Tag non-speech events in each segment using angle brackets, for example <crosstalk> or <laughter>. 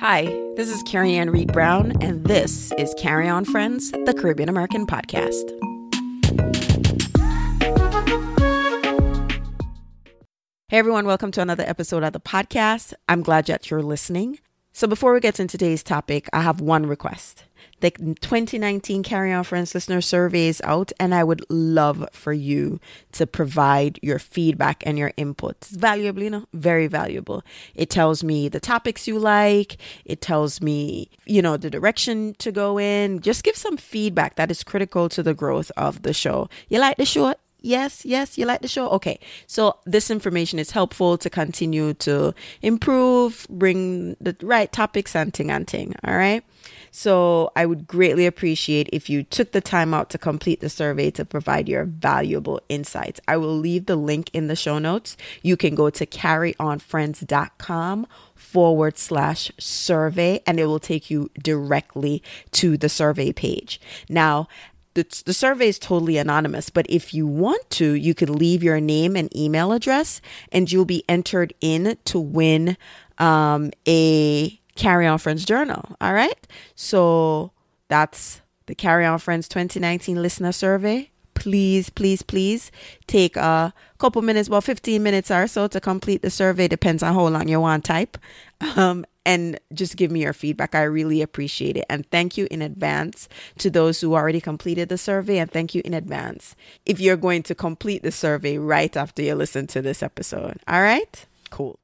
Hi, this is Carrie Ann Reed Brown, and this is Carry On Friends, the Caribbean American podcast. Hey everyone, welcome to another episode of the podcast. I'm glad that you're listening. So, before we get into today's topic, I have one request. The 2019 Carry On Friends listener survey is out, and I would love for you to provide your feedback and your input. It's valuable, you know, very valuable. It tells me the topics you like, it tells me, you know, the direction to go in. Just give some feedback that is critical to the growth of the show. You like the show? Yes, yes, you like the show? Okay. So this information is helpful to continue to improve, bring the right topics and ting and ting. All right. So I would greatly appreciate if you took the time out to complete the survey to provide your valuable insights. I will leave the link in the show notes. You can go to carryonfriends.com forward slash survey and it will take you directly to the survey page. Now, the, the survey is totally anonymous, but if you want to, you can leave your name and email address and you'll be entered in to win um, a Carry On Friends journal. All right. So that's the Carry On Friends 2019 listener survey. Please, please, please take a couple minutes, well, 15 minutes or so to complete the survey. Depends on how long you want type. Um, and just give me your feedback. I really appreciate it. And thank you in advance to those who already completed the survey. And thank you in advance if you're going to complete the survey right after you listen to this episode. All right? Cool.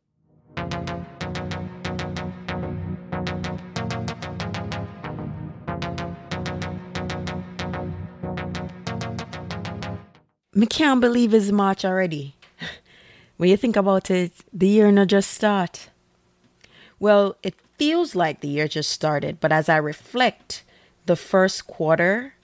I can't believe it's March already. <laughs> when you think about it, the year not just start. Well, it feels like the year just started, but as I reflect, the first quarter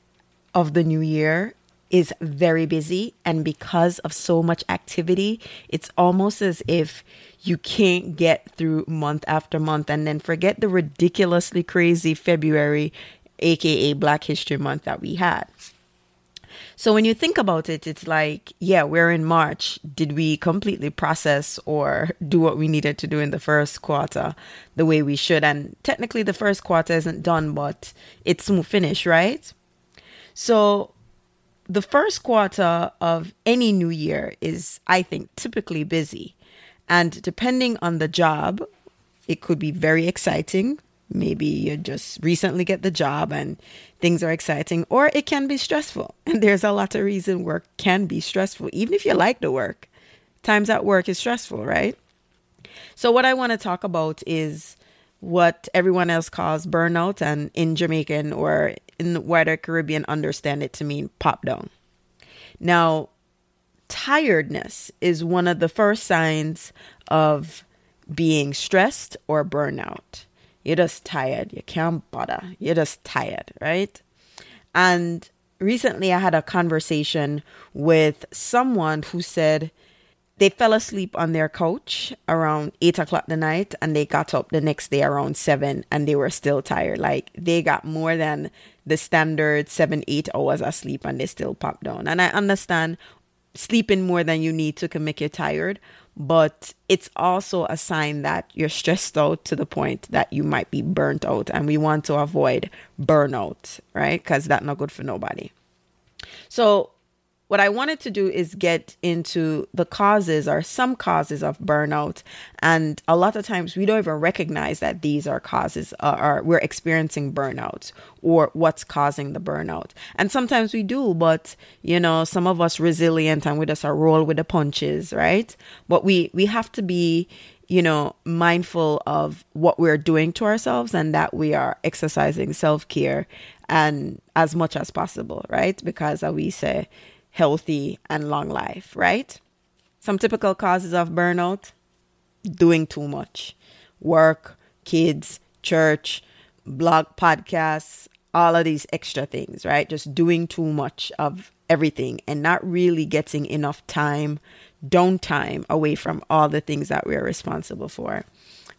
of the new year is very busy. And because of so much activity, it's almost as if you can't get through month after month and then forget the ridiculously crazy February, aka Black History Month that we had. So when you think about it, it's like, yeah, we're in March. Did we completely process or do what we needed to do in the first quarter the way we should? And technically, the first quarter isn't done, but it's smooth finish, right? So the first quarter of any new year is, I think, typically busy. And depending on the job, it could be very exciting, maybe you just recently get the job and things are exciting or it can be stressful. <laughs> And there's a lot of reason work can be stressful even if you like the work. Times at work is stressful right? So what i want to talk about is what everyone else calls burnout and in jamaican or in the wider caribbean understand it to mean pop dung. Now tiredness is one of the first signs of being stressed or burnout you're just tired. You can't bother. You're just tired, right? And recently I had a conversation with someone who said they fell asleep on their couch around eight o'clock the night and they got up the next day around seven and they were still tired. Like they got more than the standard seven, eight hours of sleep and they still popped down. And I understand sleeping more than you need to can make you tired but it's also a sign that you're stressed out to the point that you might be burnt out and we want to avoid burnout right? Because that's not good for nobody. So what I wanted to do is get into the causes or some causes of burnout. And a lot of times we don't even recognize that these are causes uh, or we're experiencing burnout or what's causing the burnout. And sometimes we do, but you know, some of us resilient and we just are roll with the punches, right? But we we have to be you know, mindful of what we're doing to ourselves and that we are exercising self care and as much as possible, right? Because as we say, healthy, and long life, right? Some typical causes of burnout doing too much work, kids, church, blog podcasts, all of these extra things, right? Just doing too much of everything and not really getting enough time, downtime away from all the things that we're responsible for.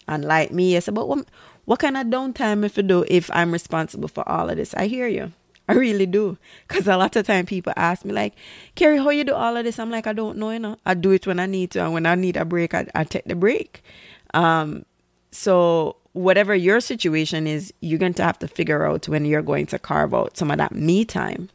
And like me, it's about what, what kind of downtime if you do if I'm responsible for all of this? I hear you. <laughs> I really do. Because a lot of time people ask me, like, Carrie, how you do all of this? I'm like, I don't know, you know. I do it when I need to. And when I need a break, I, I take the break. Um, so whatever your situation is, you're going to have to figure out when you're going to carve out some of that me time.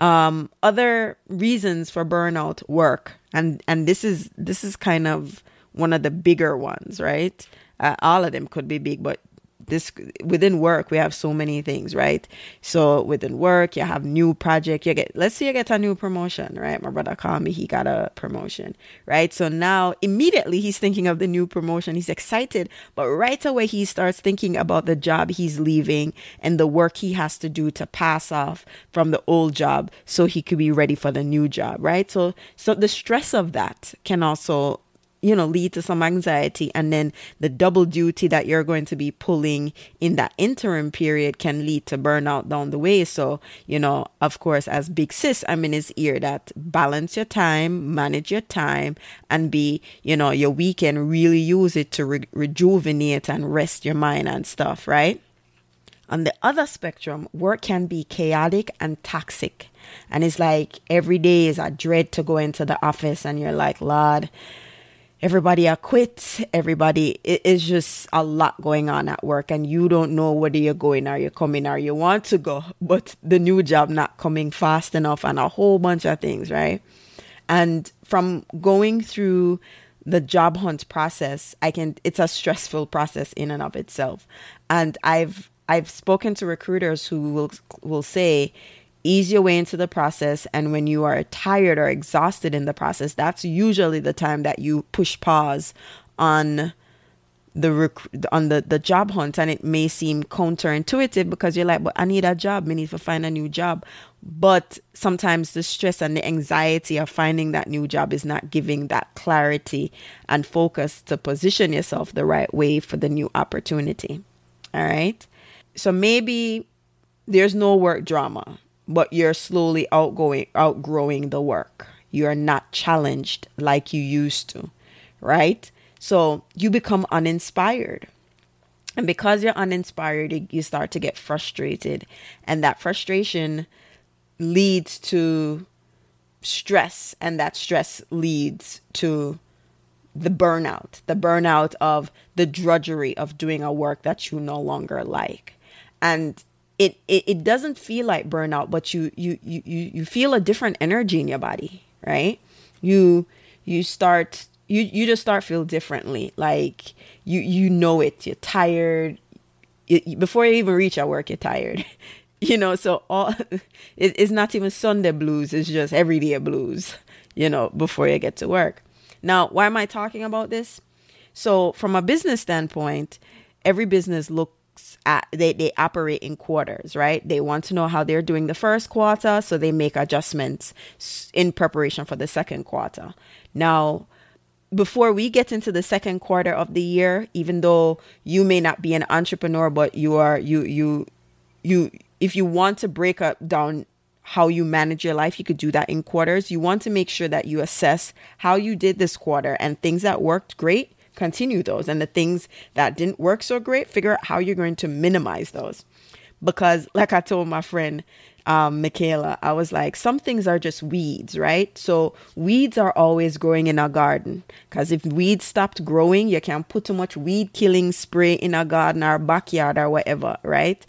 Um, other reasons for burnout work, and and this is this is kind of one of the bigger ones, right? Uh, all of them could be big, but this within work we have so many things right? So within work you have new project you get let's say you get a new promotion right? My brother called me he got a promotion right? So now immediately he's thinking of the new promotion. He's excited but right away he starts thinking about the job he's leaving and the work he has to do to pass off from the old job so he could be ready for the new job right? So so the stress of that can also you know, lead to some anxiety. And then the double duty that you're going to be pulling in that interim period can lead to burnout down the way. So, you know, of course, as Big Sis, I'm in his ear that balance your time, manage your time, and be, you know, your weekend, really use it to re- rejuvenate and rest your mind and stuff, right? On the other spectrum, work can be chaotic and toxic. And it's like every day is a dread to go into the office, and you're like, Lord, everybody are quit everybody it is just a lot going on at work and you don't know whether you're going or you're coming or you want to go? <laughs> But the new job not coming fast enough and a whole bunch of things right? And from going through the job hunt process i can it's a stressful process in and of itself. And i've i've spoken to recruiters who will will say ease your way into the process. And when you are tired or exhausted in the process, that's usually the time that you push pause on the rec- on the, the job hunt and it may seem counterintuitive because you're like but i need a job. I need to find a new job. But sometimes the stress and the anxiety of finding that new job is not giving that clarity and focus to position yourself the right way for the new opportunity. All right? So maybe there's no work drama but you're slowly outgoing outgrowing the work. You're not challenged like you used to, right? So you become uninspired. And because you're uninspired, you start to get frustrated. And that frustration leads to stress. And that stress leads to the burnout, the burnout of the drudgery of doing a work that you no longer like. And it, it it doesn't feel like burnout but you you you you feel a different energy in your body right? You you start you you just start feel differently. Like you you know it. You're tired. It, before you even reach at work you're tired. <laughs> You know so all <laughs> it, it's not even sunday blues. It's just everyday blues you know before you get to work. Now why am i talking about this? So from a business standpoint every business look at, they, they operate in quarters, right? They want to know how they're doing the first quarter, so they make adjustments in preparation for the second quarter. Now, before we get into the second quarter of the year, even though you may not be an entrepreneur, but you are you you you if you want to break up down how you manage your life, you could do that in quarters. You want to make sure that you assess how you did this quarter and things that worked great continue those. And the things that didn't work so great, figure out how you're going to minimize those. Because, like I told my friend, um, Michaela, I was like, some things are just weeds, right? So weeds are always growing in a garden. Because if weeds stopped growing, you can't put too much weed killing spray in a garden our backyard or whatever, right?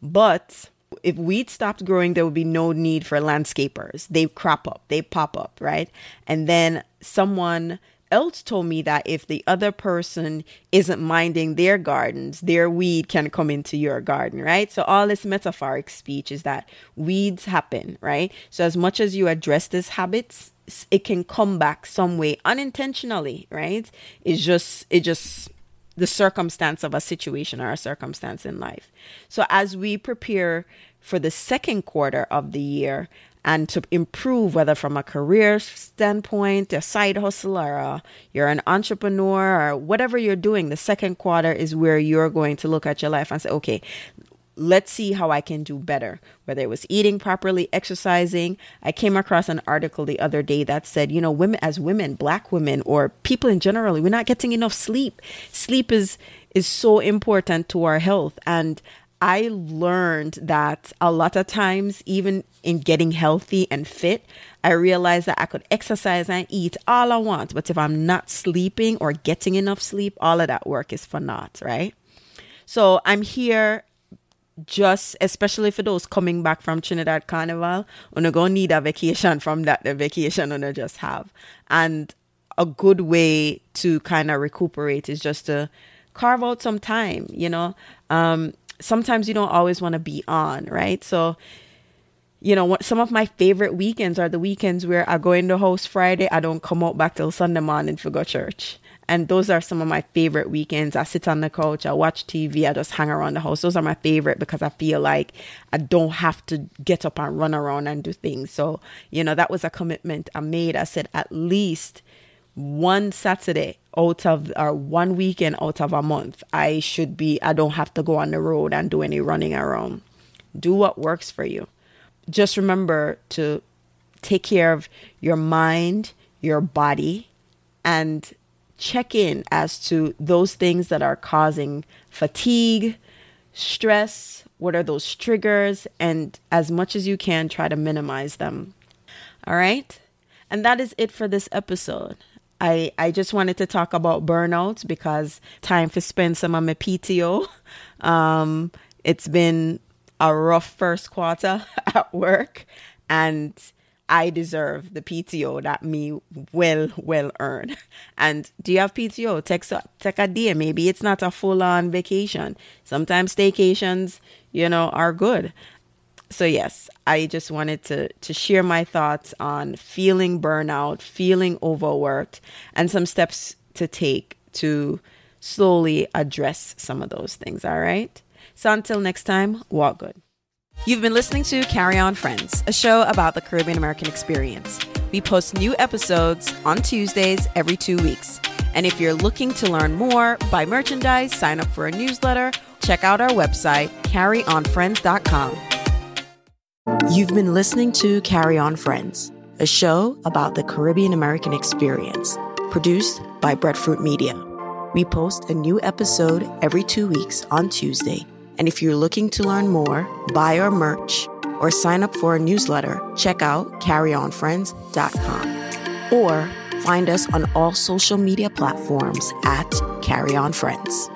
But if weeds stopped growing, there would be no need for landscapers. They crop up, they pop up, right? And then someone else told me that if the other person isn't minding their gardens, their weed can come into your garden, right? So all this metaphoric speech is that weeds happen, right? So as much as you address these habits, it can come back some way unintentionally, right? It's just it just the circumstance of a situation or a circumstance in life. So as we prepare for the second quarter of the year, and to improve, whether from a career standpoint, a side hustle, or a, you're an entrepreneur, or whatever you're doing, the second quarter is where you're going to look at your life and say, okay, let's see how I can do better. Whether it was eating properly, exercising. I came across an article the other day that said, you know, women as women, black women, or people in general, we're not getting enough sleep. Sleep is is so important to our health. And I learned that a lot of times, even in getting healthy and fit, I realized that I could exercise and eat all I want. But if I'm not sleeping or getting enough sleep, all of that work is for naught, right? So I'm here just especially for those coming back from Trinidad Carnival, you're gonna need a vacation from that the vacation you just have. And a good way to kind of recuperate is just to carve out some time, you know. Um, sometimes you don't always want to be on, right? So you know, some of my favorite weekends are the weekends where I go in the house Friday, I don't come out back till Sunday morning for go church. And those are some of my favorite weekends. I sit on the couch, I watch TV, I just hang around the house. Those are my favorite because I feel like I don't have to get up and run around and do things. So, you know, that was a commitment I made. I said at least one Saturday out of or one weekend out of a month, I should be I don't have to go on the road and do any running around. Do what works for you. Just remember to take care of your mind, your body, and check in as to those things that are causing fatigue, stress, what are those triggers, and as much as you can, try to minimize them. All right? And that is it for this episode. I, I just wanted to talk about burnout because time to spend some of my PTO. <laughs> Um, it's been a rough first quarter <laughs> at work, and I deserve the PTO that me well well earned. <laughs> And do you have PTO? Take take a day. Maybe it's not a full on vacation. Sometimes staycations, you know, are good. So yes, I just wanted to to share my thoughts on feeling burnout, feeling overworked, and some steps to take to slowly address some of those things. All right. So until next time, walk good. You've been listening to Carry On Friends, a show about the Caribbean American experience. We post new episodes on Tuesdays every two weeks. And if you're looking to learn more, buy merchandise, sign up for a newsletter, check out our website, carryonfriends.com. You've been listening to Carry On Friends, a show about the Caribbean American experience, produced by Breadfruit Media. We post a new episode every two weeks on Tuesday and if you're looking to learn more, buy our merch, or sign up for a newsletter, check out carryonfriends.com or find us on all social media platforms at Carry On Friends.